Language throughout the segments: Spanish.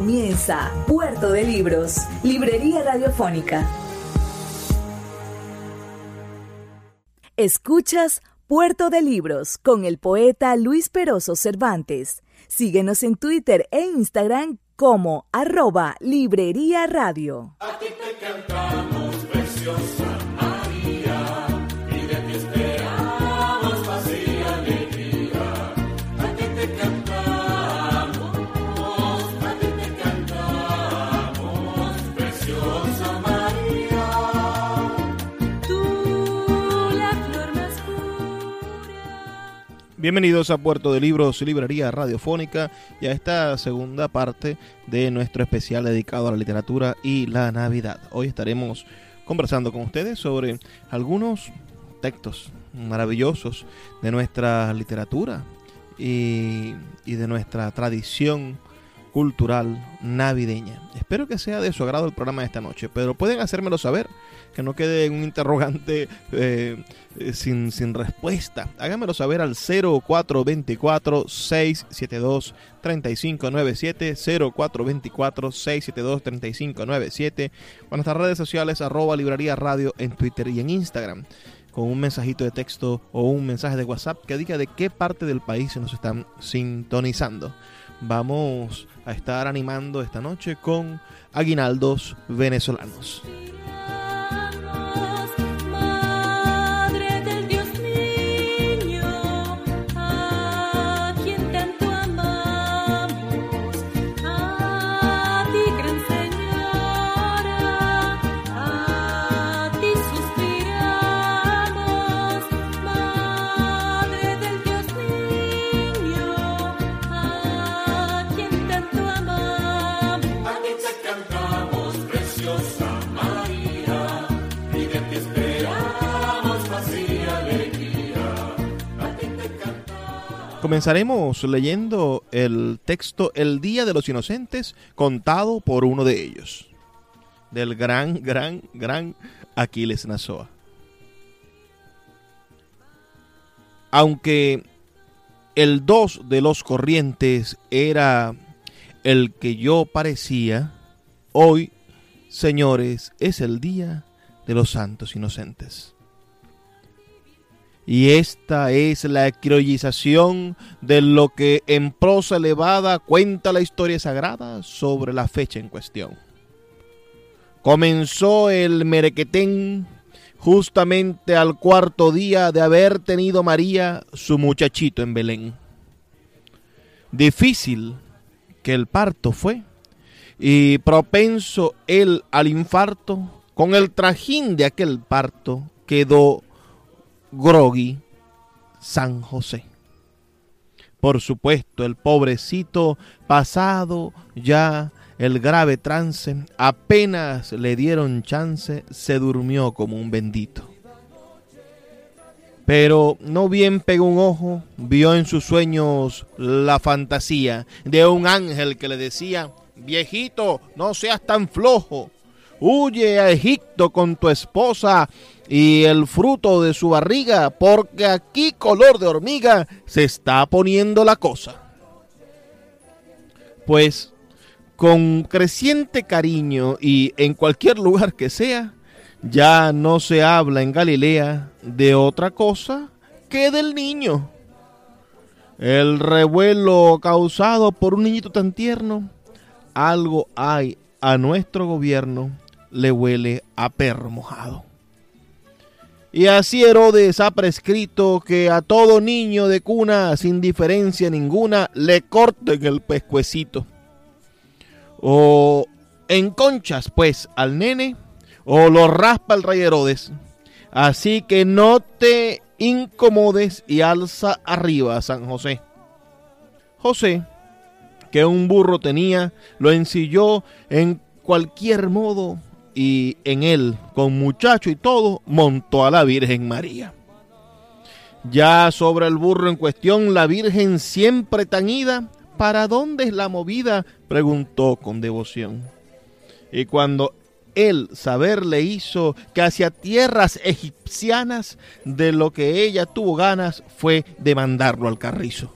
Comienza Puerto de Libros, Librería Radiofónica. Escuchas Puerto de Libros con el poeta Luis Peroso Cervantes. Síguenos en Twitter e Instagram como arroba Librería Radio. Bienvenidos a Puerto de Libros, Librería Radiofónica y a esta segunda parte de nuestro especial dedicado a la literatura y la Navidad. Hoy estaremos conversando con ustedes sobre algunos textos maravillosos de nuestra literatura y, de nuestra tradición cultural navideña. Espero que sea de su agrado el programa de esta noche, pero pueden hacérmelo saber que no quede un interrogante eh, eh, sin, sin respuesta. Háganmelo saber al 0424-672-3597, 0424-672-3597, o en nuestras redes sociales, arroba librería radio en Twitter y en Instagram con un mensajito de texto o un mensaje de WhatsApp que diga de qué parte del país se nos están sintonizando. Vamos a estar animando esta noche con aguinaldos venezolanos. Comenzaremos leyendo el texto El Día de los Inocentes contado por uno de ellos, del gran, gran, gran Aquiles Nazoa. Aunque el dos de los corrientes era el que yo parecía, hoy, señores, es el Día de los Santos Inocentes. Y esta es la criollización de lo que en prosa elevada cuenta la historia sagrada sobre la fecha en cuestión. Comenzó el merequetén justamente al cuarto día de haber tenido María su muchachito en Belén. Difícil que el parto fue y propenso él al infarto, con el trajín de aquel parto quedó groggy San José. Por supuesto, el pobrecito pasado ya el grave trance, apenas le dieron chance, se durmió como un bendito. Pero no bien pegó un ojo, vio en sus sueños la fantasía de un ángel que le decía, viejito, no seas tan flojo, huye a Egipto con tu esposa y el fruto de su barriga, porque aquí color de hormiga se está poniendo la cosa. Pues con creciente cariño y en cualquier lugar que sea, ya no se habla en Galilea de otra cosa que del niño. El revuelo causado por un niñito tan tierno, algo hay a nuestro gobierno, le huele a perro mojado. Y así Herodes ha prescrito que a todo niño de cuna, sin diferencia ninguna, le corten el pescuecito. O en conchas, pues, al nene, o lo raspa el rey Herodes. Así que no te incomodes y alza arriba a San José. José, que un burro tenía, lo ensilló en cualquier modo y en él, con muchacho y todo, montó a la Virgen María. Ya sobre el burro en cuestión, la Virgen siempre tan ida, ¿para dónde es la movida? preguntó con devoción. Y cuando él saber le hizo que hacia tierras egipcianas, de lo que ella tuvo ganas fue de mandarlo al carrizo.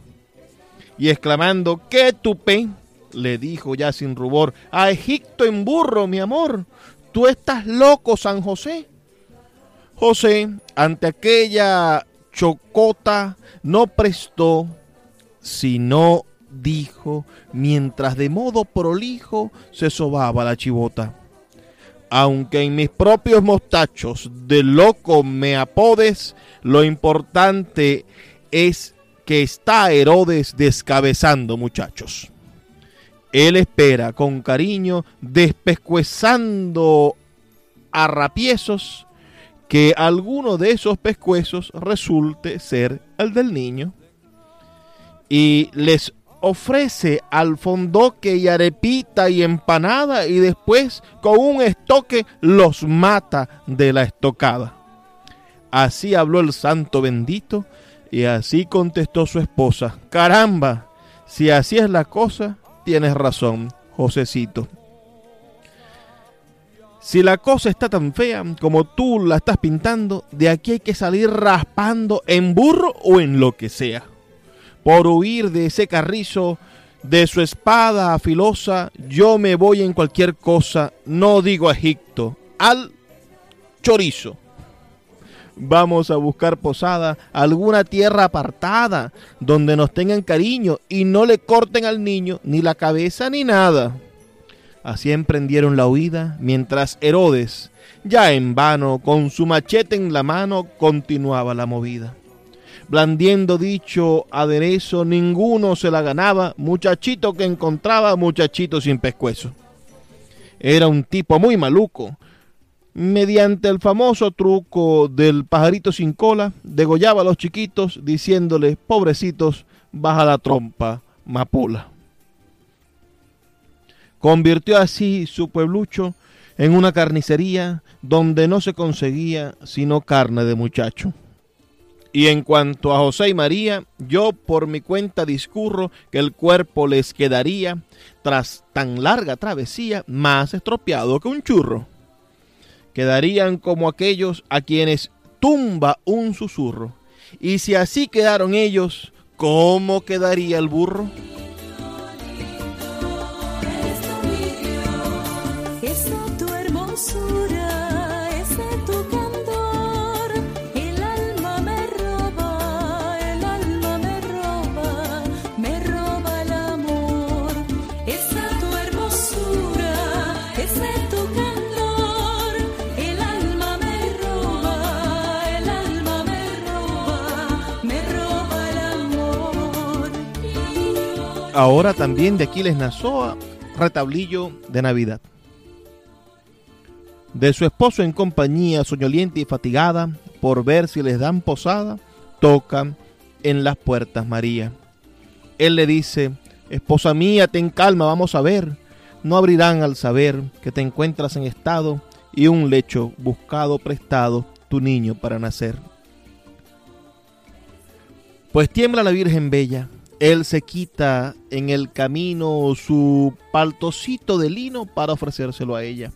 Y exclamando, ¡qué tupé! le dijo ya sin rubor, a Egipto en burro, mi amor, tú estás loco, San José. José, ante aquella chocota, no prestó, sino dijo, mientras de modo prolijo se sobaba la chivota. Aunque en mis propios mostachos de loco me apodes, lo importante es que está Herodes descabezando, muchachos. Él espera con cariño, despescuezando a rapiezos, que alguno de esos pescuezos resulte ser el del niño. Y les ofrece alfondoque y arepita y empanada y después con un estoque los mata de la estocada. Así habló el santo bendito y así contestó su esposa. Caramba, si así es la cosa, tienes razón, Josecito. Si la cosa está tan fea como tú la estás pintando, de aquí hay que salir raspando en burro o en lo que sea. Por huir de ese carrizo, de su espada afilosa, yo me voy en cualquier cosa, no digo a Egipto, al chorizo. Vamos a buscar posada, alguna tierra apartada, donde nos tengan cariño y no le corten al niño ni la cabeza ni nada. Así emprendieron la huida, mientras Herodes, ya en vano, con su machete en la mano, continuaba la movida. Blandiendo dicho aderezo, ninguno se la ganaba, muchachito que encontraba, muchachito sin pescuezo. Era un tipo muy maluco, mediante el famoso truco del pajarito sin cola, degollaba a los chiquitos diciéndoles, pobrecitos, baja la trompa, mapola. Convirtió así su pueblucho en una carnicería donde no se conseguía sino carne de muchacho. Y en cuanto a José y María, yo por mi cuenta discurro que el cuerpo les quedaría, tras tan larga travesía, más estropeado que un churro quedarían como aquellos a quienes tumba un susurro. Y si así quedaron ellos, ¿cómo quedaría el burro? Ahora también de Aquiles Nazoa, retablillo de Navidad. De su esposo en compañía, soñoliente y fatigada, por ver si les dan posada, tocan en las puertas María. Él le dice, esposa mía, ten calma, vamos a ver. No abrirán al saber que te encuentras en estado y un lecho buscado prestado tu niño para nacer. Pues tiembla la Virgen Bella, él se quita en el camino su paltocito de lino para ofrecérselo a ella.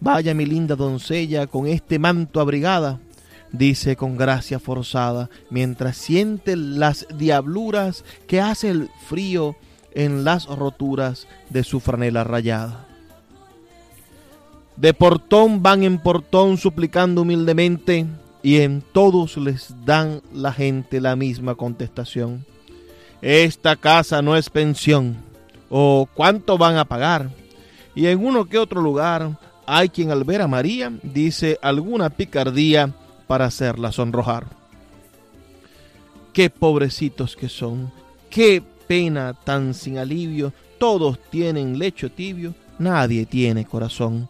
Vaya mi linda doncella con este manto abrigada, dice con gracia forzada, mientras siente las diabluras que hace el frío en las roturas de su franela rayada. De portón van en portón suplicando humildemente y en todos les dan la gente la misma contestación esta casa no es pensión, o cuánto van a pagar. Y en uno que otro lugar hay quien al ver a María dice alguna picardía para hacerla sonrojar. Qué pobrecitos que son, qué pena tan sin alivio, todos tienen lecho tibio, nadie tiene corazón.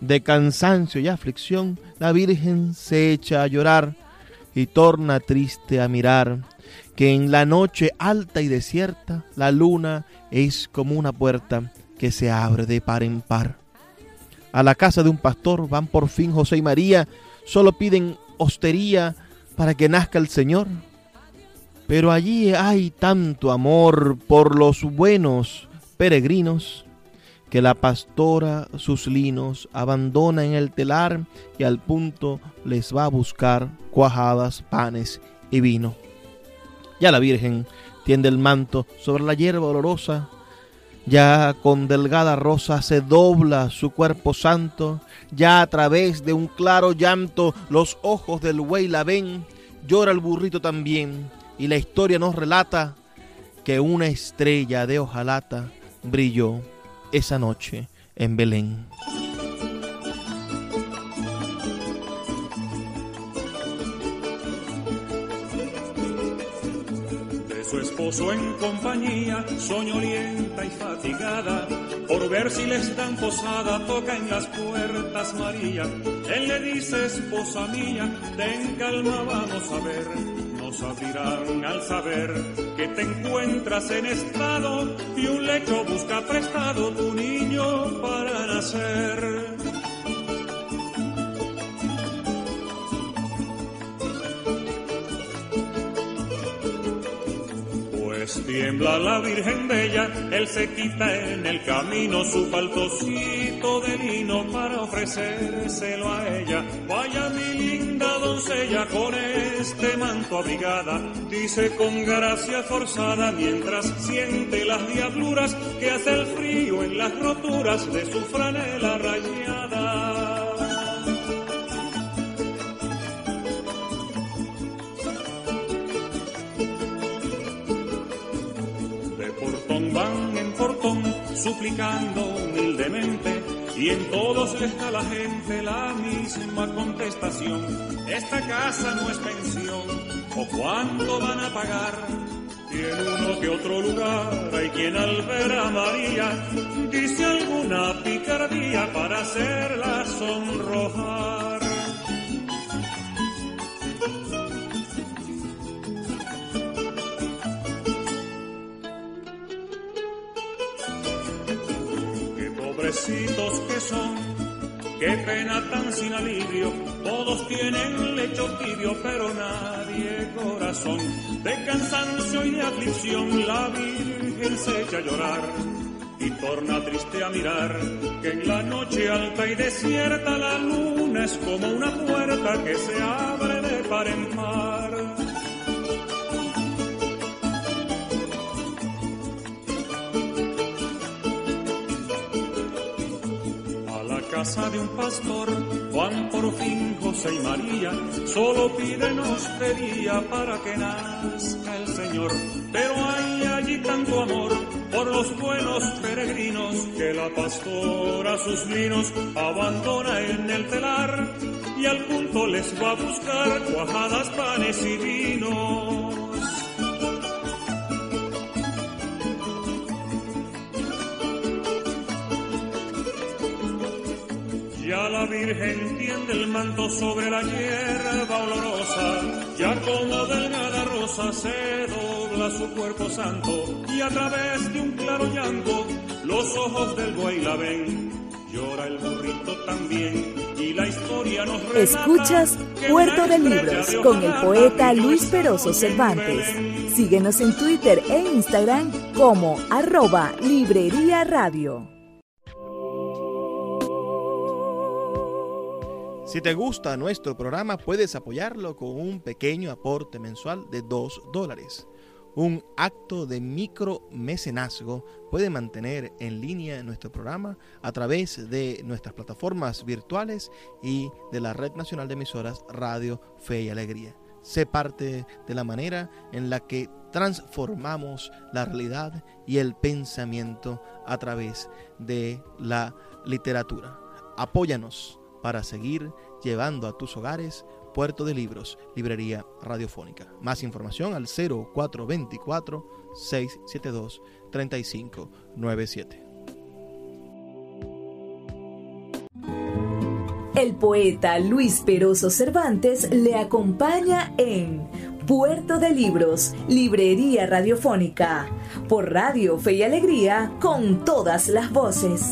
De cansancio y aflicción, la Virgen se echa a llorar y torna triste a mirar que en la noche alta y desierta la luna es como una puerta que se abre de par en par. A la casa de un pastor van por fin José y María, solo piden hostería para que nazca el Señor. Pero allí hay tanto amor por los buenos peregrinos que la pastora sus linos abandona en el telar y al punto les va a buscar cuajadas, panes y vino. Ya la Virgen tiende el manto sobre la hierba olorosa, ya con delgada rosa se dobla su cuerpo santo, ya a través de un claro llanto los ojos del buey la ven, llora el burrito también, y la historia nos relata que una estrella de hojalata brilló esa noche en Belén. Esposo en compañía, soñolienta y fatigada, por ver si le están posada, toca en las puertas María. Él le dice, esposa mía, ten calma, vamos a ver abrirán al saber que te encuentras en estado y un lecho busca prestado tu niño para nacer. Tiembla la Virgen Bella, él se quita en el camino su paltocito de lino para ofrecérselo a ella. Vaya mi linda doncella con este manto abrigada, dice con gracia forzada mientras siente las diabluras que hace el frío en las roturas de su franela rayada. Suplicando humildemente y en todos les da la gente la misma contestación. Esta casa no es pensión, o cuánto van a pagar. Tiene uno que otro lugar, hay quien al ver a María dice alguna picardía para hacerla sonrojar. Que son, qué pena tan sin alivio, todos tienen lecho tibio, pero nadie corazón. De cansancio y de aflicción la Virgen se echa a llorar y torna triste a mirar que en la noche alta y desierta la luna es como una puerta que se abre de par en par. Casa de un pastor, Juan por fin José y María, solo piden hostería para que nazca el Señor. Pero hay allí tanto amor por los buenos peregrinos que la pastora sus linos abandona en el telar y al punto les va a buscar cuajadas, panes y vinos. la Virgen tiende el manto sobre la hierba olorosa, ya como delgada rosa se dobla su cuerpo santo, y a través de un claro llanto los ojos del buey la ven. Llora el burrito también y la historia nos Escuchas Puerto de Libros con el poeta Luis Peroso Cervantes. Síguenos en Twitter e Instagram como arroba Librería Radio. Si te gusta nuestro programa, puedes apoyarlo con un pequeño aporte mensual de 2 dólares. Un acto de micromecenazgo puede mantener en línea nuestro programa a través de nuestras plataformas virtuales y de la Red Nacional de Emisoras Radio Fe y Alegría. Sé parte de la manera en la que transformamos la realidad y el pensamiento a través de la literatura. Apóyanos para seguir llevando a tus hogares Puerto de Libros, Librería Radiofónica. Más información al 0424-672-3597. El poeta Luis Peroso Cervantes le acompaña en Puerto de Libros, Librería Radiofónica, por Radio Fe y Alegría, con todas las voces.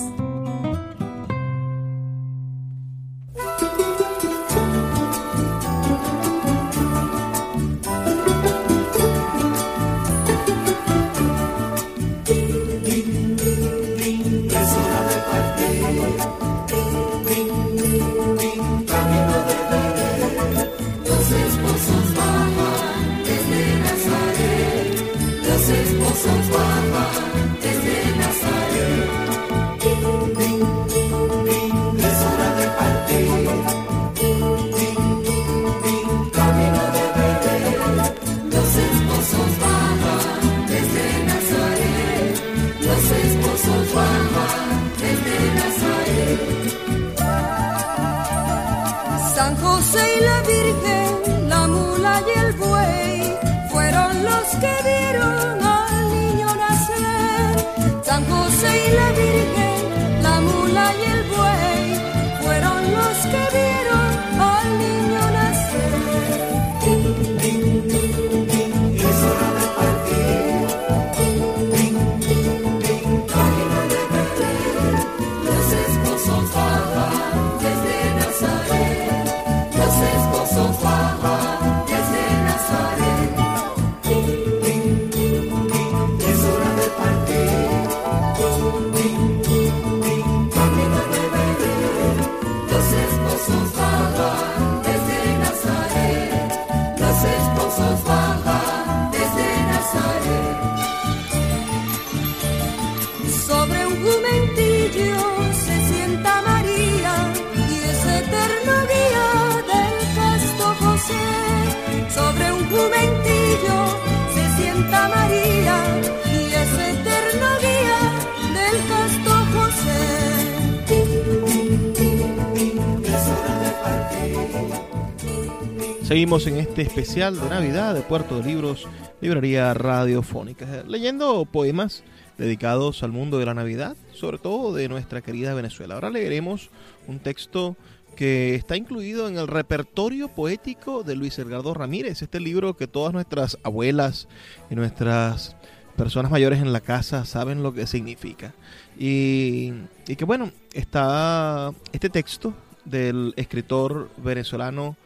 En este especial de Navidad de Puerto de Libros, Librería Radiofónica, leyendo poemas dedicados al mundo de la Navidad, sobre todo de nuestra querida Venezuela. Ahora leeremos un texto que está incluido en el repertorio poético de Luis Edgardo Ramírez, este libro que todas nuestras abuelas y nuestras personas mayores en la casa saben lo que significa. Y que bueno, está este texto del escritor venezolano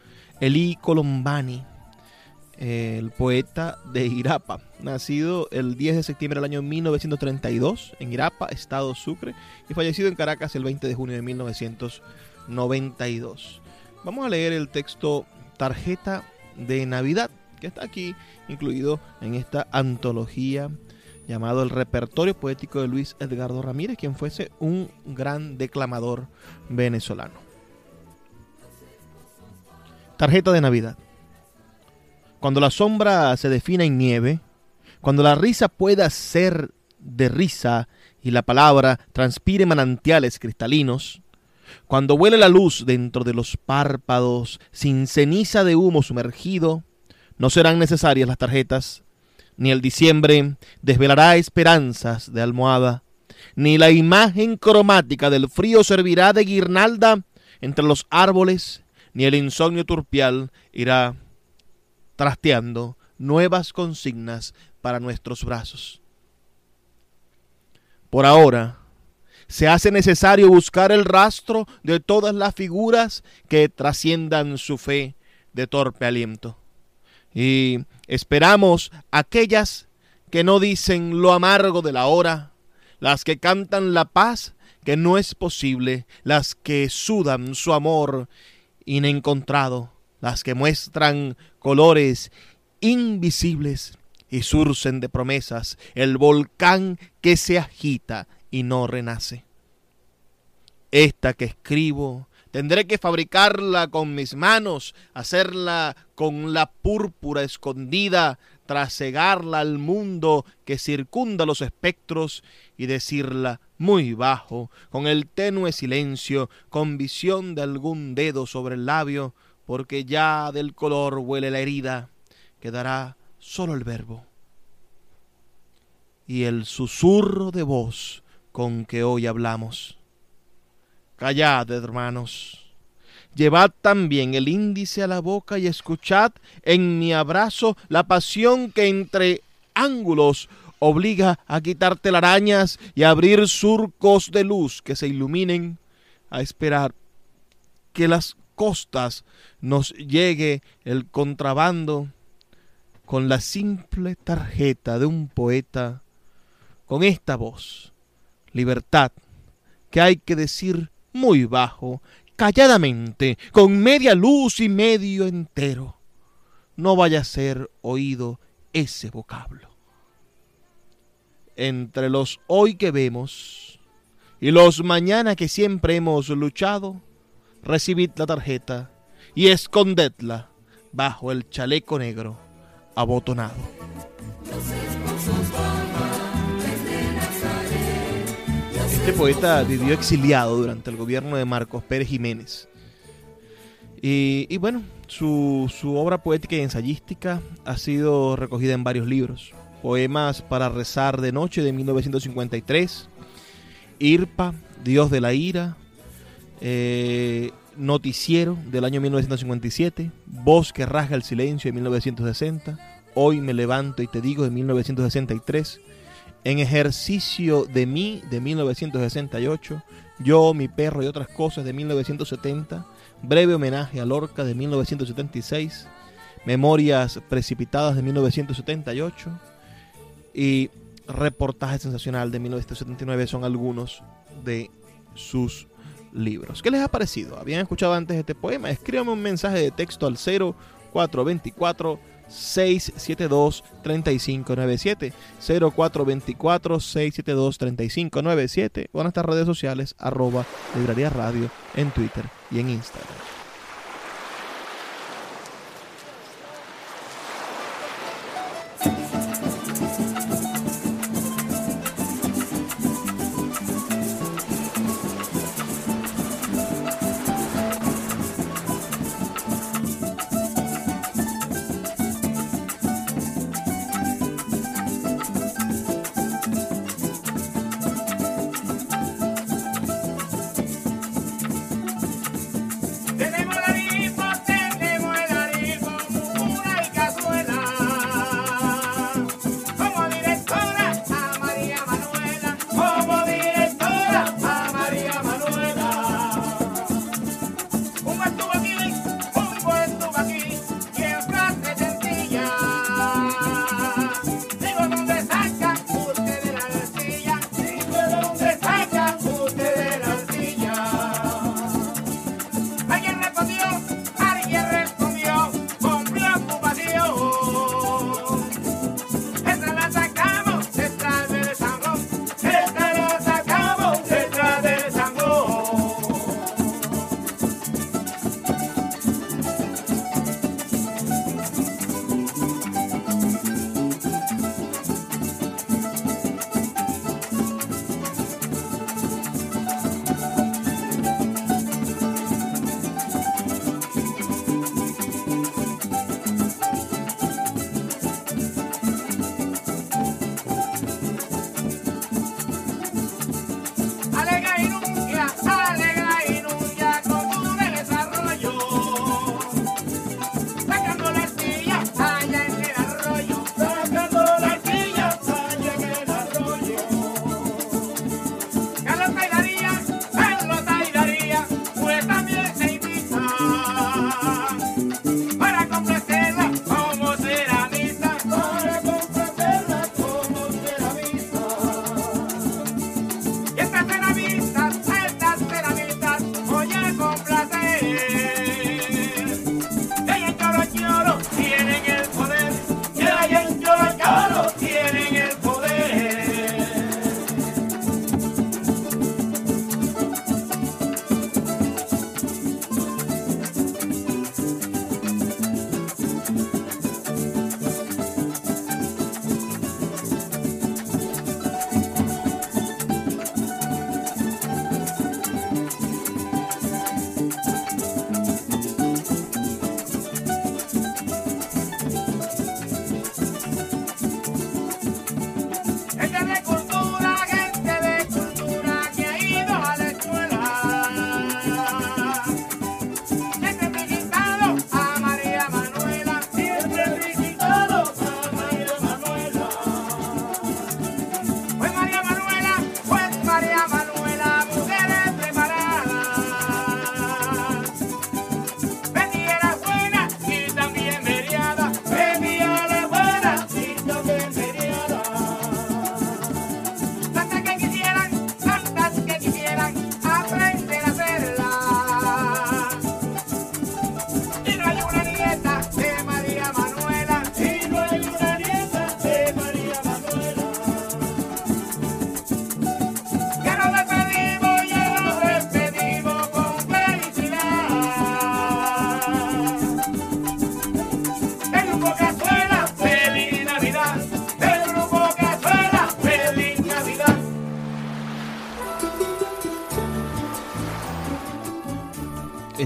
Eli Colombani, el poeta de Irapa, nacido el 10 de septiembre del año 1932 en Irapa, Estado Sucre, y fallecido en Caracas el 20 de junio de 1992. Vamos a leer el texto Tarjeta de Navidad, que está aquí incluido en esta antología llamado El Repertorio Poético de Luis Edgardo Ramírez, quien fuese un gran declamador venezolano. Tarjeta de Navidad. Cuando la sombra se defina en nieve, cuando la risa pueda ser de risa y la palabra transpire manantiales cristalinos, cuando huele la luz dentro de los párpados sin ceniza de humo sumergido, no serán necesarias las tarjetas, ni el diciembre desvelará esperanzas de almohada, ni la imagen cromática del frío servirá de guirnalda entre los árboles ni el insomnio turpial irá trasteando nuevas consignas para nuestros brazos. Por ahora, se hace necesario buscar el rastro de todas las figuras que trasciendan su fe de torpe aliento. Y esperamos aquellas que no dicen lo amargo de la hora, las que cantan la paz que no es posible, las que sudan su amor inencontrado, las que muestran colores invisibles y surcen de promesas el volcán que se agita y no renace. Esta que escribo, tendré que fabricarla con mis manos, hacerla con la púrpura escondida, trasegarla al mundo que circunda los espectros y decirla muy bajo, con el tenue silencio, con visión de algún dedo sobre el labio, porque ya del color huele la herida, quedará solo el verbo. Y el susurro de voz con que hoy hablamos. Callad, hermanos, Llevad también el índice a la boca y escuchad en mi abrazo la pasión que entre ángulos obliga a quitar telarañas y a abrir surcos de luz que se iluminen, a esperar que las costas nos llegue el contrabando con la simple tarjeta de un poeta, con esta voz, libertad, que hay que decir muy bajo, calladamente, con media luz y medio entero. No vaya a ser oído ese vocablo. Entre los hoy que vemos y los mañana que siempre hemos luchado, recibid la tarjeta y escondedla bajo el chaleco negro abotonado. Este poeta vivió exiliado durante el gobierno de Marcos Pérez Jiménez. Y, bueno, su, obra poética y ensayística ha sido recogida en varios libros. Poemas para rezar de noche de 1953, Irpa, Dios de la ira, eh, Noticiero del año 1957, Voz que rasga el silencio de 1960, Hoy me levanto y te digo de 1963, En ejercicio de mí de 1968, Yo, mi perro y otras cosas de 1970, Breve homenaje a Lorca de 1976, Memorias precipitadas de 1978 y Reportaje sensacional de 1979 son algunos de sus libros. ¿Qué les ha parecido? ¿Habían escuchado antes este poema? Escríbame un mensaje de texto al 0424 672 3597 0424 672 3597 o en nuestras redes sociales arroba librería radio en Twitter y en Instagram.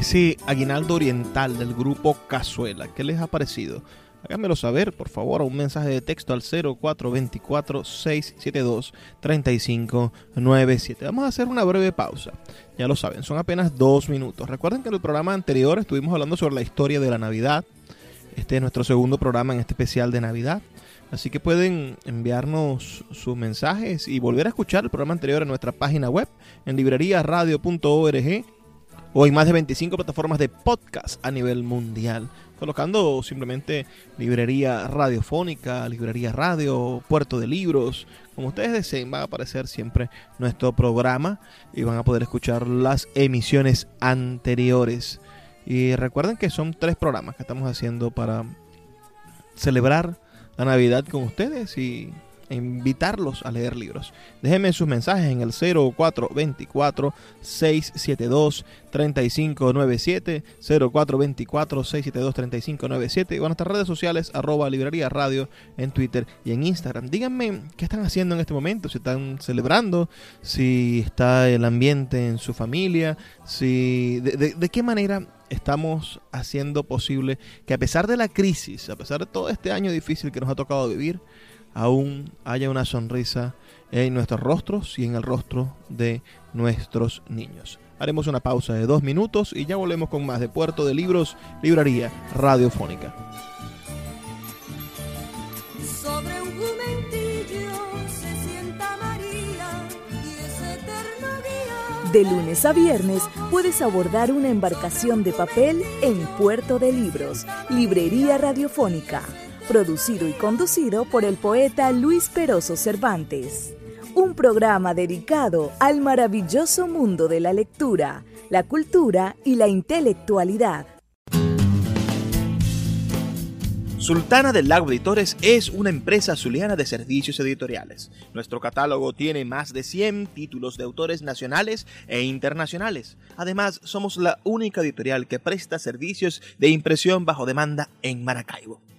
Ese aguinaldo oriental del grupo Cazuela. ¿Qué les ha parecido? Háganmelo saber, por favor, un mensaje de texto al 0424-672-3597. Vamos a hacer una breve pausa. Ya lo saben, son apenas dos minutos. Recuerden que en el programa anterior estuvimos hablando sobre la historia de la Navidad. Este es nuestro segundo programa en este especial de Navidad. Así que pueden enviarnos sus mensajes y volver a escuchar el programa anterior en nuestra página web en libreriaradio.org o en más de 25 plataformas de podcast a nivel mundial colocando simplemente librería radiofónica, librería radio, puerto de libros, como ustedes deseen, va a aparecer siempre nuestro programa y van a poder escuchar las emisiones anteriores. Y recuerden que son tres programas que estamos haciendo para celebrar la Navidad con ustedes y invitarlos a leer libros. Déjenme sus mensajes en el 0424-672-3597, 0424-672-3597 y en nuestras redes sociales, arroba librería radio en Twitter y en Instagram. Díganme qué están haciendo en este momento, si están celebrando, si está el ambiente en su familia, si de, de qué manera estamos haciendo posible que a pesar de la crisis, a pesar de todo este año difícil que nos ha tocado vivir, aún haya una sonrisa en nuestros rostros y en el rostro de nuestros niños. Haremos una pausa de dos minutos y ya volvemos con más de Puerto de Libros, Librería Radiofónica. Sobre un se sienta María y De lunes a viernes puedes abordar una embarcación de papel en Puerto de Libros, Librería Radiofónica producido y conducido por el poeta Luis Peroso Cervantes. Un programa dedicado al maravilloso mundo de la lectura, la cultura y la intelectualidad. Sultana del Lago Editores es una empresa zuliana de servicios editoriales. Nuestro catálogo tiene más de 100 títulos de autores nacionales e internacionales. Además, somos la única editorial que presta servicios de impresión bajo demanda en Maracaibo.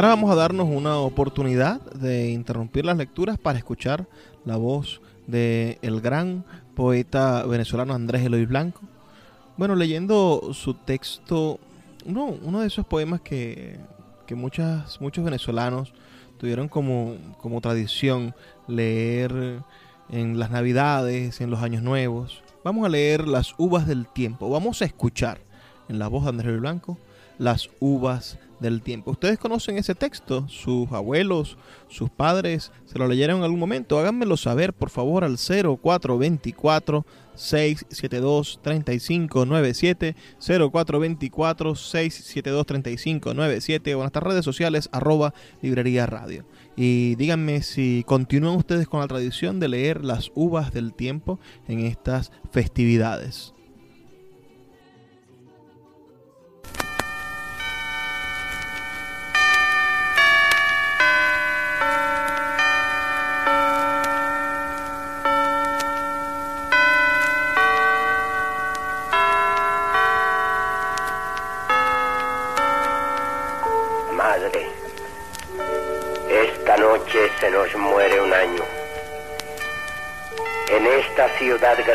Ahora vamos a darnos una oportunidad de interrumpir las lecturas para escuchar la voz de el gran poeta venezolano Andrés Eloy Blanco. Bueno, leyendo su texto, uno, uno de esos poemas que, que muchas, muchos venezolanos tuvieron como, como tradición leer en las navidades, en los años nuevos. Vamos a leer Las uvas del tiempo. Vamos a escuchar en la voz de Andrés Eloy Blanco Las uvas del tiempo. ¿Ustedes conocen ese texto? ¿Sus abuelos, sus padres se lo leyeron en algún momento? Háganmelo saber, por favor, al 0424 672 3597 0424 672 3597 o en nuestras redes sociales arroba librería radio. Y díganme si continúan ustedes con la tradición de leer las uvas del tiempo en estas festividades.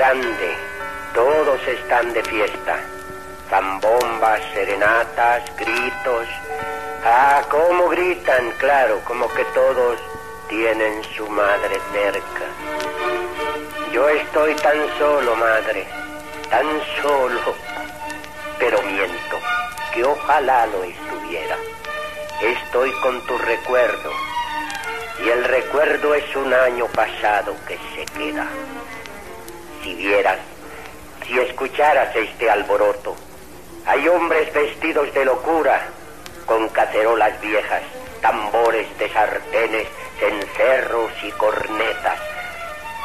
Grande todos están de fiesta. Zambombas, serenatas, gritos. Ah, cómo gritan, claro, como que todos tienen su madre cerca. Yo estoy tan solo, madre, tan solo, pero miento que ojalá lo estuviera. Estoy con tu recuerdo, y el recuerdo es un año pasado que se queda. Si vieras, si escucharas este alboroto, hay hombres vestidos de locura, con cacerolas viejas, tambores de sartenes, cencerros y cornetas,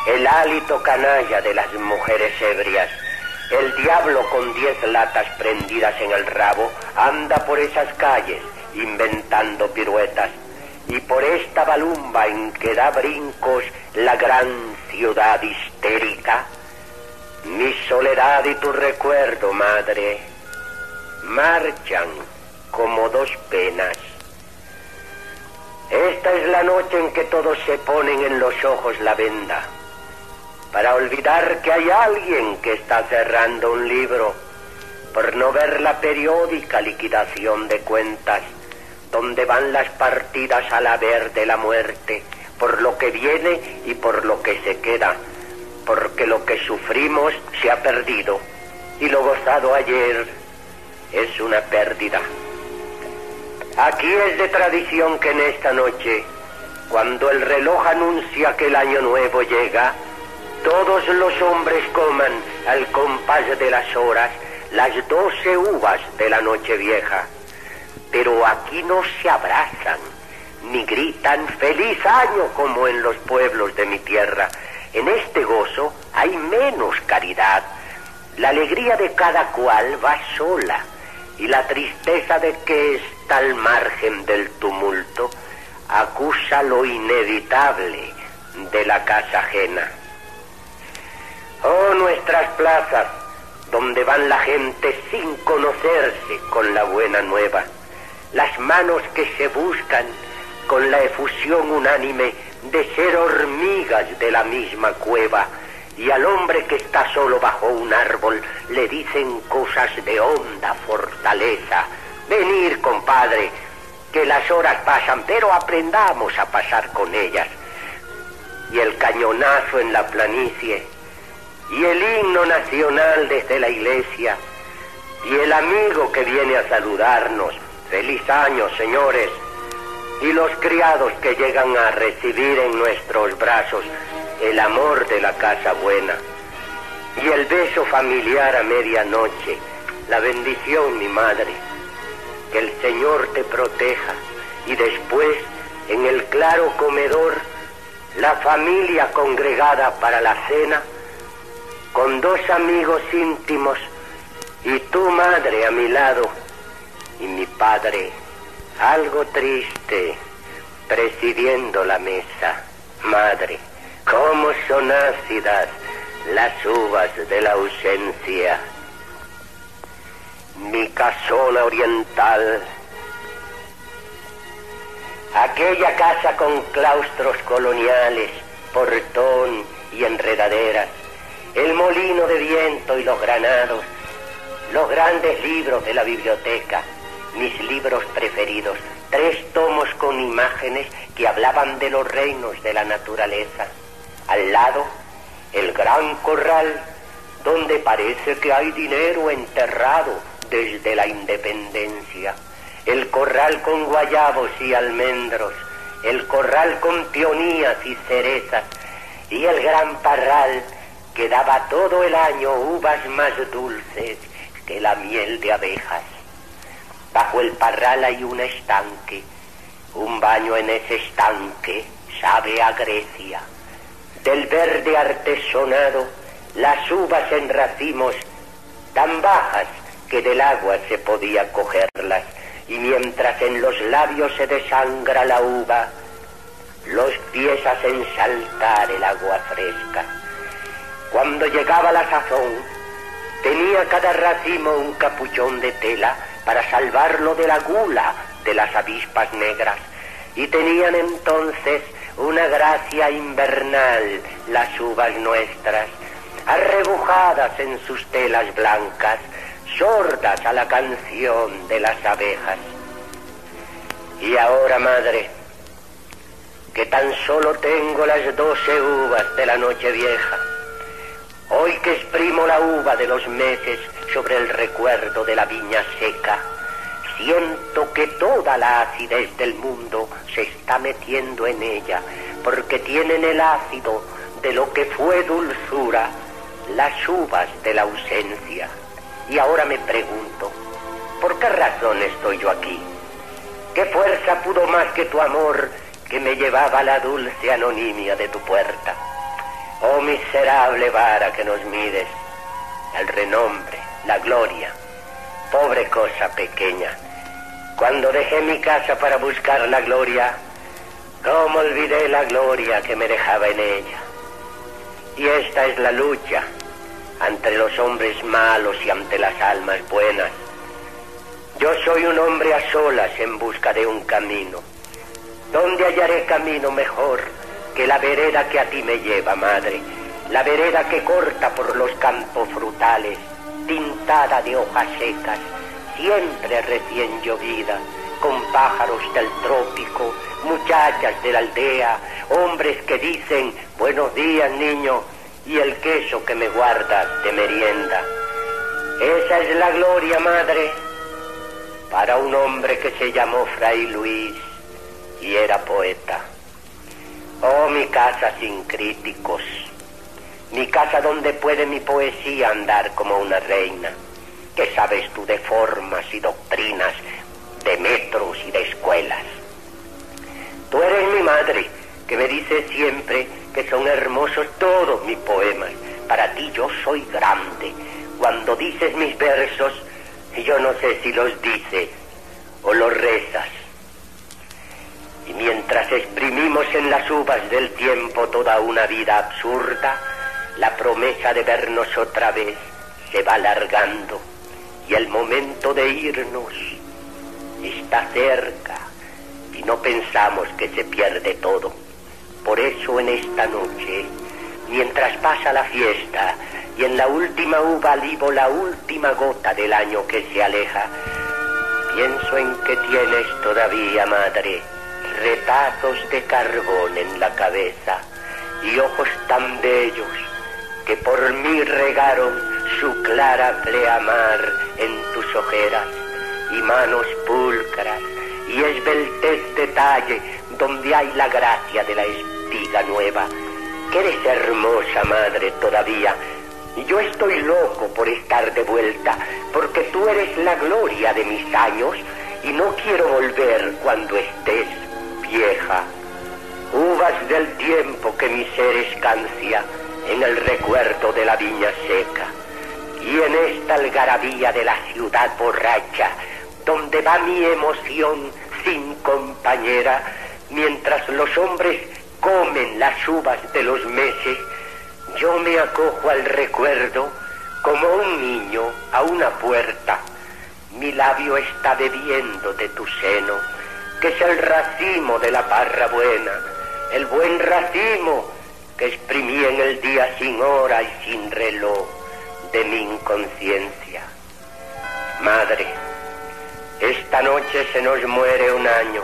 el hálito canalla de las mujeres ebrias, el diablo con diez latas prendidas en el rabo anda por esas calles inventando piruetas. Y por esta balumba en que da brincos la gran ciudad histérica, mi soledad y tu recuerdo, madre, marchan como dos penas. Esta es la noche en que todos se ponen en los ojos la venda para olvidar que hay alguien que está cerrando un libro por no ver la periódica liquidación de cuentas donde van las partidas al haber de la muerte, por lo que viene y por lo que se queda, porque lo que sufrimos se ha perdido y lo gozado ayer es una pérdida. Aquí es de tradición que en esta noche, cuando el reloj anuncia que el año nuevo llega, todos los hombres coman al compás de las horas las doce uvas de la noche vieja. Pero aquí no se abrazan ni gritan feliz año como en los pueblos de mi tierra. En este gozo hay menos caridad. La alegría de cada cual va sola y la tristeza de que está al margen del tumulto acusa lo inevitable de la casa ajena. Oh, nuestras plazas, donde van la gente sin conocerse con la buena nueva. Las manos que se buscan con la efusión unánime de ser hormigas de la misma cueva. Y al hombre que está solo bajo un árbol le dicen cosas de honda fortaleza. Venir, compadre, que las horas pasan, pero aprendamos a pasar con ellas. Y el cañonazo en la planicie y el himno nacional desde la iglesia y el amigo que viene a saludarnos. Feliz año, señores. Y los criados que llegan a recibir en nuestros brazos el amor de la casa buena. Y el beso familiar a medianoche. La bendición, mi madre. Que el Señor te proteja. Y después, en el claro comedor, la familia congregada para la cena con dos amigos íntimos y tu madre a mi lado y mi padre algo triste presidiendo la mesa. Madre, cómo son ácidas las uvas de la ausencia. Mi casona oriental, aquella casa con claustros coloniales, portón y enredaderas, el molino de viento y los granados, los grandes libros de la biblioteca, mis libros preferidos, tres tomos con imágenes que hablaban de los reinos de la naturaleza. Al lado, el gran corral, donde parece que hay dinero enterrado desde la independencia. El corral con guayabos y almendros, el corral con peonías y cerezas, y el gran parral que daba todo el año uvas más dulces que la miel de abejas. Bajo el parral hay un estanque, un baño en ese estanque sabe a Grecia. Del verde artesonado, las uvas en racimos tan bajas que del agua se podía cogerlas, y mientras en los labios se desangra la uva, los pies hacen saltar el agua fresca cuando llegaba la sazón, tenía cada racimo un capuchón de tela para salvarlo de la gula de las avispas negras. Y tenían entonces una gracia invernal las uvas nuestras, arrebujadas en sus telas blancas, sordas a la canción de las abejas. Y ahora, madre, que tan solo tengo las doce uvas de la noche vieja, Hoy que exprimo la uva de los meses sobre el recuerdo de la viña seca, Siento que toda la acidez del mundo se está metiendo en ella, porque tienen el ácido de lo que fue dulzura, las uvas de la ausencia. Y ahora me pregunto, ¿por qué razón estoy yo aquí? ¿Qué fuerza pudo más que tu amor que me llevaba a la dulce anonimia de tu puerta? Oh miserable vara que nos mides, el renombre, la gloria, pobre cosa pequeña. Cuando dejé mi casa para buscar la gloria, ¿cómo olvidé la gloria que me dejaba en ella? Y esta es la lucha ante los hombres malos y ante las almas buenas. Yo soy un hombre a solas en busca de un camino. ¿Dónde hallaré camino mejor que la vereda que a ti me lleva, madre? La vereda que corta por los campos frutales, tintada de hojas secas, siempre recién llovida, con pájaros del trópico, muchachas de la aldea, hombres que dicen, buenos días niño, y el queso que me guardas de merienda. Esa es la gloria, madre, para un hombre que se llamó Fray Luis y era poeta. Oh, mi casa sin críticos, mi casa donde puede mi poesía andar como una reina. ¿Qué sabes tú de formas y doctrinas, de metros y de escuelas? Tú eres mi madre, que me dice siempre que son hermosos todos mis poemas. Para ti yo soy grande. Cuando dices mis versos, yo no sé si los dices o los rezas. Y mientras exprimimos en las uvas del tiempo toda una vida absurda, la promesa de vernos otra vez se va alargando y el momento de irnos está cerca y no pensamos que se pierde todo. Por eso en esta noche, mientras pasa la fiesta y en la última uva libo la última gota del año que se aleja, pienso en que tienes todavía, madre, retazos de carbón en la cabeza y ojos tan bellos que por mí regaron su clara pleamar en tus ojeras y manos pulcras y esbeltez detalle donde hay la gracia de la espiga nueva. Que eres hermosa madre todavía. Y yo estoy loco por estar de vuelta, porque tú eres la gloria de mis años y no quiero volver cuando estés vieja. Uvas del tiempo que mi ser escancia en el recuerdo de la viña seca. Y en esta algarabía de la ciudad borracha, donde va mi emoción sin compañera, mientras los hombres comen las uvas de los meses, yo me acojo al recuerdo como un niño a una puerta. Mi labio está bebiendo de tu seno, que es el racimo de la parra buena, el buen racimo que exprimí en el día sin hora y sin reloj de mi inconsciencia. Madre, esta noche se nos muere un año.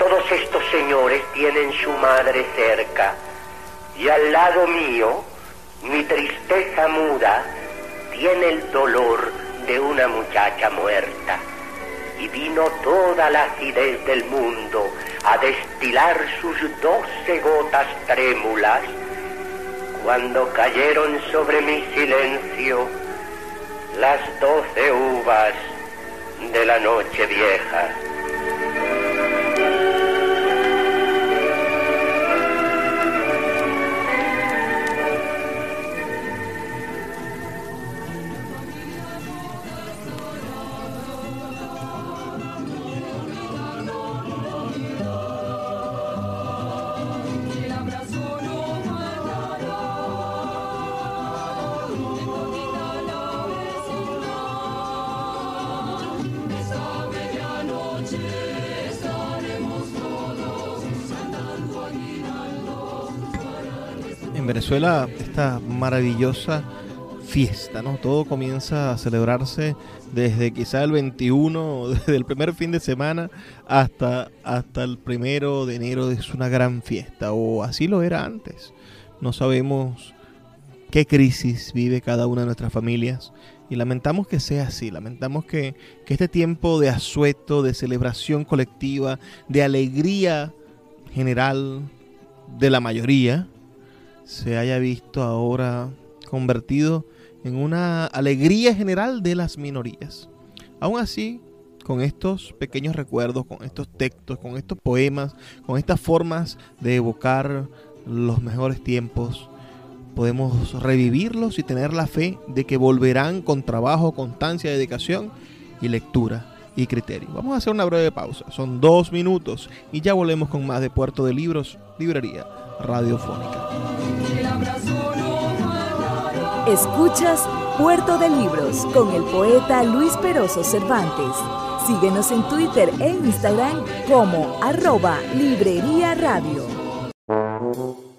Todos estos señores tienen su madre cerca y al lado mío mi tristeza muda tiene el dolor de una muchacha muerta. Y vino toda la acidez del mundo a destilar sus doce gotas trémulas cuando cayeron sobre mi silencio las doce uvas de la noche vieja. Venezuela esta maravillosa fiesta, ¿no? Todo comienza a celebrarse desde quizá el 21, desde el primer fin de semana hasta, hasta el primero de enero es una gran fiesta, o así lo era antes. No sabemos qué crisis vive cada una de nuestras familias Y lamentamos que sea así, lamentamos que, que este tiempo de asueto, de celebración colectiva, de alegría general de la mayoría, se haya visto ahora convertido en una alegría general de las minorías. Aún así, con estos pequeños recuerdos, con estos textos, con estos poemas, con estas formas de evocar los mejores tiempos, podemos revivirlos y tener la fe de que volverán con trabajo, constancia, dedicación y lectura y criterio. Vamos a hacer una breve pausa, son dos minutos y ya volvemos con más de Puerto de Libros, Librería Radiofónica. Escuchas Puerto de Libros con el poeta Luis Peroso Cervantes. Síguenos en Twitter e Instagram como arroba Librería Radio.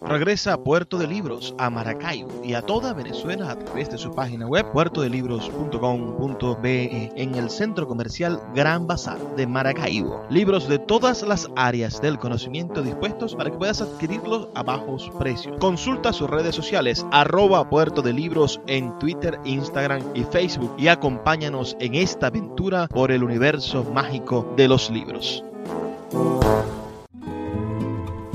Regresa a Puerto de Libros, a Maracaibo y a toda Venezuela a través de su página web puertodelibros.com.be en el centro comercial Gran Bazar de Maracaibo. Libros de todas las áreas del conocimiento dispuestos para que puedas adquirirlos a bajos precios. Consulta sus redes sociales arroba Puerto de Libros en Twitter, Instagram y Facebook y acompáñanos en esta aventura por el universo mágico de los libros.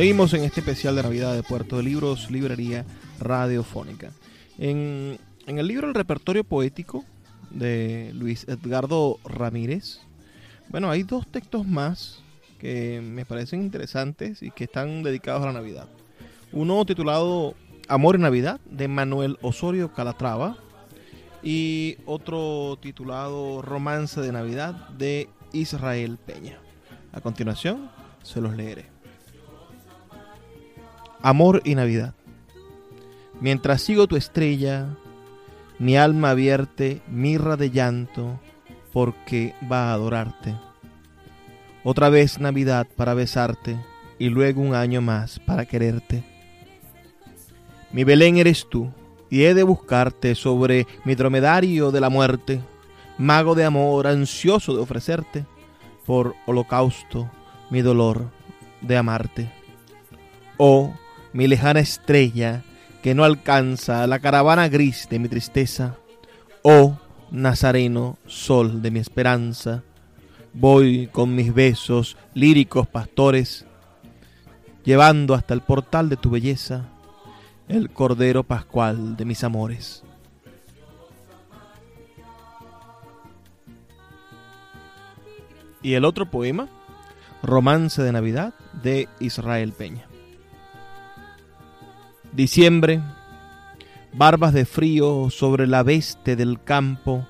Seguimos en este especial de Navidad de Puerto de Libros, Librería Radiofónica. En, el libro El repertorio poético de Luis Edgardo Ramírez, bueno, hay dos textos más que me parecen interesantes y que están dedicados a la Navidad. Uno titulado Amor en Navidad de Manuel Osorio Calatrava y otro titulado Romance de Navidad de Israel Peña. A continuación se los leeré. Amor y Navidad. Mientras sigo tu estrella, mi alma vierte mirra de llanto porque va a adorarte. Otra vez Navidad para besarte y luego un año más para quererte. Mi Belén eres tú y he de buscarte sobre mi dromedario de la muerte, mago de amor ansioso de ofrecerte por holocausto mi dolor de amarte. Oh, mi lejana estrella que no alcanza la caravana gris de mi tristeza. Oh, Nazareno, sol de mi esperanza, voy con mis besos líricos pastores, llevando hasta el portal de tu belleza el Cordero Pascual de mis amores. Y el otro poema, Romance de Navidad, de Israel Peña. Diciembre, barbas de frío sobre la veste del campo,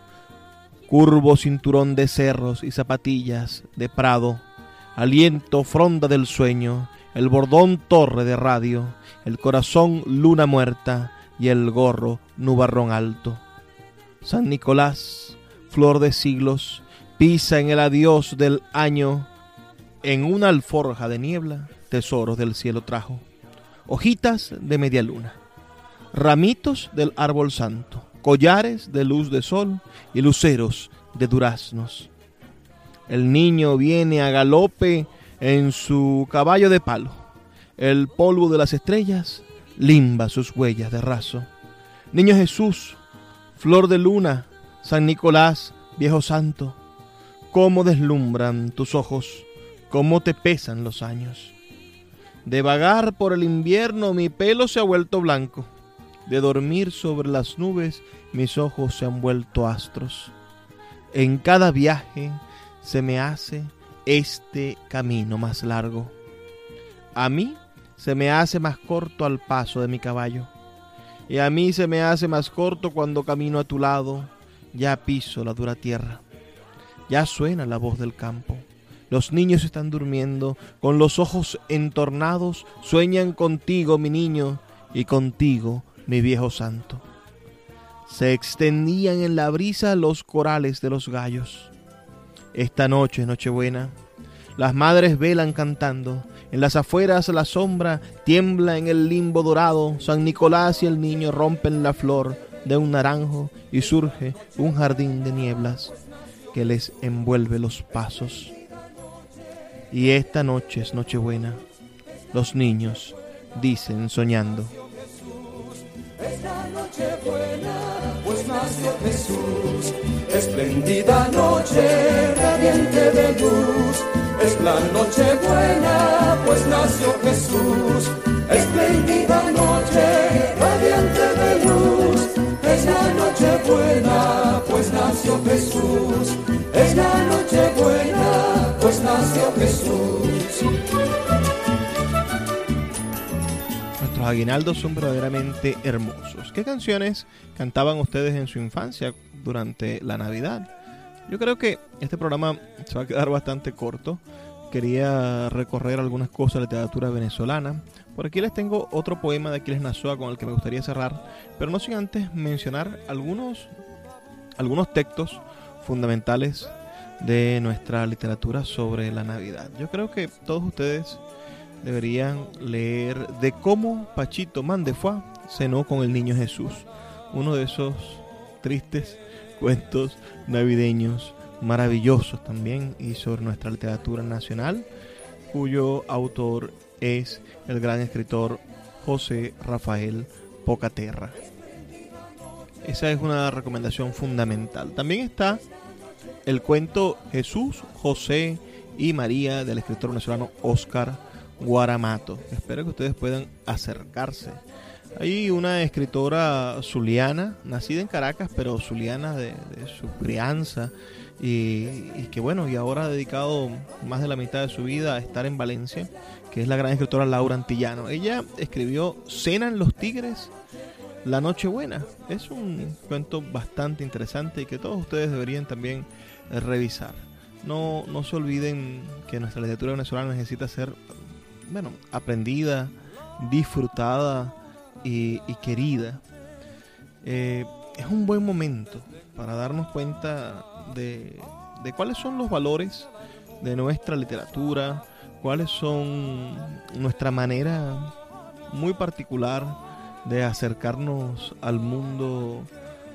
curvo cinturón de cerros y zapatillas de prado, aliento fronda del sueño, el bordón torre de radio, el corazón luna muerta y el gorro nubarrón alto. San Nicolás, flor de siglos, pisa en el adiós del año, en una alforja de niebla, tesoros del cielo trajo, hojitas de media luna, ramitos del árbol santo, collares de luz de sol y luceros de duraznos. El niño viene a galope en su caballo de palo. El polvo de las estrellas limba sus huellas de raso. Niño Jesús, flor de luna, San Nicolás, viejo santo, cómo deslumbran tus ojos, cómo te pesan los años. De vagar por el invierno mi pelo se ha vuelto blanco de dormir sobre las nubes, mis ojos se han vuelto astros. En cada viaje se me hace este camino más largo. A mí se me hace más corto al paso de mi caballo. Y a mí se me hace más corto cuando camino a tu lado, ya piso la dura tierra. Ya suena la voz del campo. Los niños están durmiendo, con los ojos entornados, sueñan contigo, mi niño, y contigo mi viejo santo. Se extendían en la brisa los corales de los gallos. Esta noche, Nochebuena, las madres velan cantando. En las afueras la sombra tiembla en el limbo dorado. San Nicolás y el niño rompen la flor de un naranjo y surge un jardín de nieblas que les envuelve los pasos. Y esta noche es Nochebuena. Los niños dicen soñando. Esta noche buena, pues nació Jesús. Espléndida noche, radiante de luz. Es la noche buena, pues nació Jesús. Espléndida noche, radiante de luz. Es la noche buena, pues nació Jesús. Es la noche buena, nació Jesús. Nuestros aguinaldos son verdaderamente hermosos. ¿Qué canciones cantaban ustedes en su infancia durante la Navidad? Yo creo que este programa se va a quedar bastante corto. Quería recorrer algunas cosas de literatura venezolana. Por aquí les tengo otro poema de Aquiles Nazoa con el que me gustaría cerrar, pero no sin antes mencionar algunos, algunos textos fundamentales de nuestra literatura sobre la Navidad. Yo creo que todos ustedes deberían leer de cómo Pachito Mandefua cenó con el niño Jesús. Uno de esos tristes cuentos navideños maravillosos también y sobre nuestra literatura nacional, cuyo autor es el gran escritor José Rafael Pocaterra. Esa es una recomendación fundamental. También está el cuento Jesús, José y María del escritor venezolano Oscar Guaramato. Espero que ustedes puedan acercarse. Hay una escritora zuliana, nacida en Caracas, pero zuliana de, su crianza, y, y, que bueno, y ahora ha dedicado más de la mitad de su vida a estar en Valencia, que es la gran escritora Laura Antillano. Ella escribió Cenan los Tigres, La Nochebuena. Es un cuento bastante interesante y que todos ustedes deberían también revisar. No, no se olviden que nuestra literatura venezolana necesita ser bueno, aprendida, disfrutada y, querida. Eh, es un buen momento para darnos cuenta de, de, cuáles son los valores de nuestra literatura, cuáles son nuestra manera muy particular de acercarnos al mundo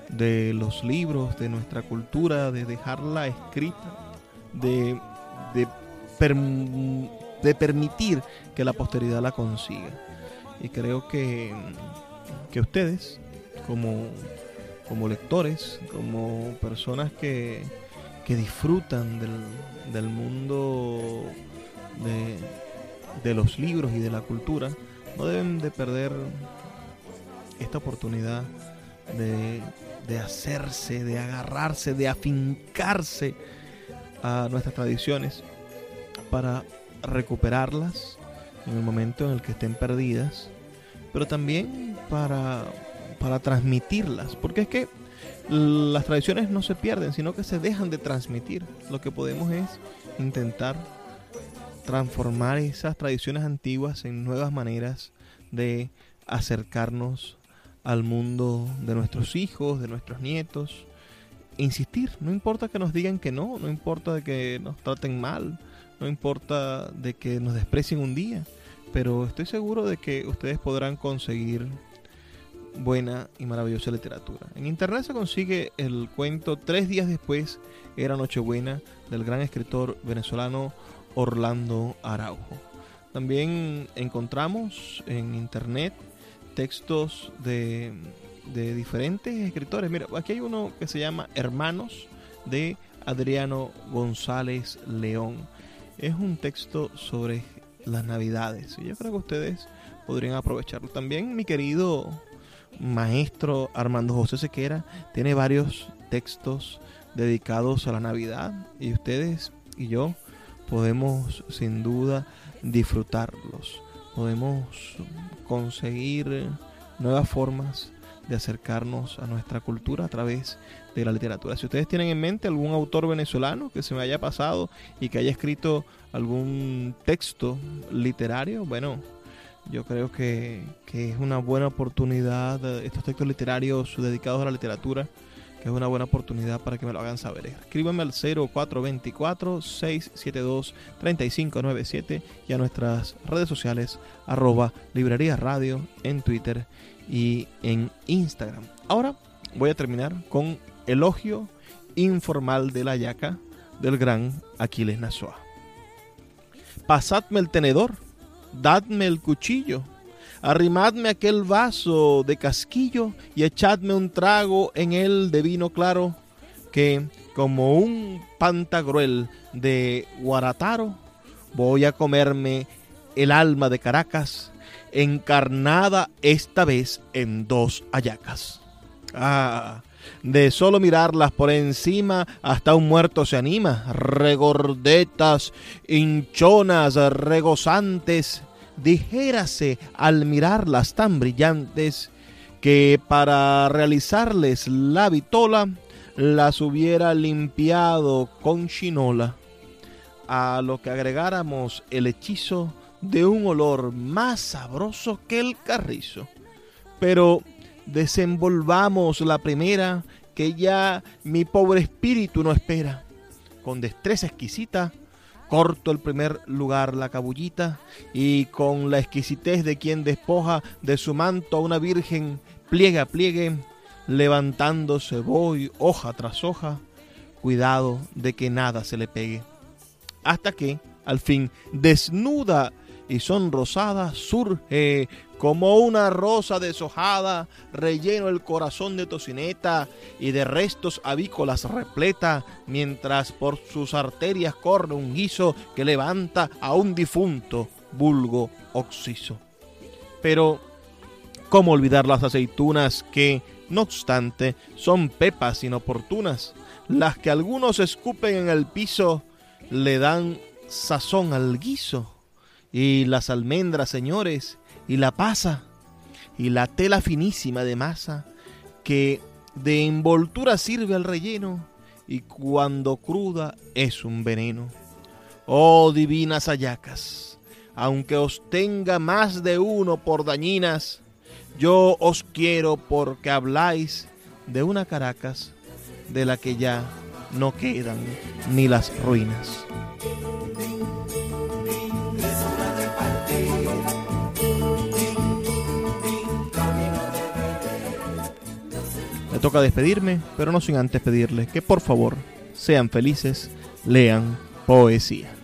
de los libros, de nuestra cultura, de dejarla escrita, de, de de permitir que la posteridad la consiga. Y creo que, que ustedes, como, como lectores, como personas que, que disfrutan del, del mundo de, de los libros y de la cultura, no deben de perder esta oportunidad de, de hacerse, de agarrarse, de afincarse a nuestras tradiciones para recuperarlas en el momento en el que estén perdidas, pero también para, para transmitirlas, porque es que las tradiciones no se pierden, sino que se dejan de transmitir. Lo que podemos es intentar transformar esas tradiciones antiguas en nuevas maneras de acercarnos al mundo de nuestros hijos, de nuestros nietos. Insistir, no importa que nos digan que no, no importa que nos traten mal, no importa de que nos desprecien un día, pero estoy seguro de que ustedes podrán conseguir buena y maravillosa literatura. En internet se consigue el cuento Tres días después era Nochebuena del gran escritor venezolano Orlando Araujo. También encontramos en internet textos de, de diferentes escritores. Mira, aquí hay uno que se llama Hermanos de Adriano González León. Es un texto sobre las navidades y yo creo que ustedes podrían aprovecharlo. También mi querido maestro Armando José Sequera tiene varios textos dedicados a la Navidad y ustedes y yo podemos sin duda disfrutarlos. Podemos conseguir nuevas formas de acercarnos a nuestra cultura a través de la literatura. Si ustedes tienen en mente algún autor venezolano que se me haya pasado y que haya escrito algún texto literario, bueno, yo creo que, es una buena oportunidad, eh, estos textos literarios dedicados a la literatura, es una buena oportunidad para que me lo hagan saber. Escríbanme al 0424-672-3597 y a nuestras redes sociales, arroba librería radio en Twitter y en Instagram. Ahora voy a terminar con elogio informal de la yaca del gran Aquiles Nazoa. Pasadme el tenedor dadme el cuchillo, arrimadme aquel vaso de casquillo y echadme un trago en él de vino claro, que como un pantagruel de Guarataro, voy a comerme el alma de Caracas, encarnada esta vez en dos ayacas. Ah, de solo mirarlas por encima hasta un muerto se anima, regordetas, hinchonas, regozantes, dijérase al mirarlas tan brillantes que para realizarles la vitola las hubiera limpiado con chinola, a lo que agregáramos el hechizo de un olor más sabroso que el carrizo. Pero desenvolvamos la primera que ya mi pobre espíritu no espera. Con destreza exquisita, corto el primer lugar la cabullita y con la exquisitez de quien despoja de su manto a una virgen, pliegue a pliegue, levantándose voy hoja tras hoja, cuidado de que nada se le pegue. Hasta que, al fin, desnuda y sonrosada, surge como una rosa deshojada, relleno el corazón de tocineta y de restos avícolas repleta, mientras por sus arterias corre un guiso que levanta a un difunto vulgo oxiso. Pero, ¿cómo olvidar las aceitunas que, no obstante, son pepas inoportunas, las que algunos escupen en el piso, le dan sazón al guiso? Y las almendras, señores, y la pasa y la tela finísima de masa que de envoltura sirve al relleno y cuando cruda es un veneno. Oh divinas ayacas, aunque os tenga más de uno por dañinas, yo os quiero porque habláis de una Caracas de la que ya no quedan ni las ruinas. Toca despedirme, pero no sin antes pedirles que por favor sean felices, lean poesía.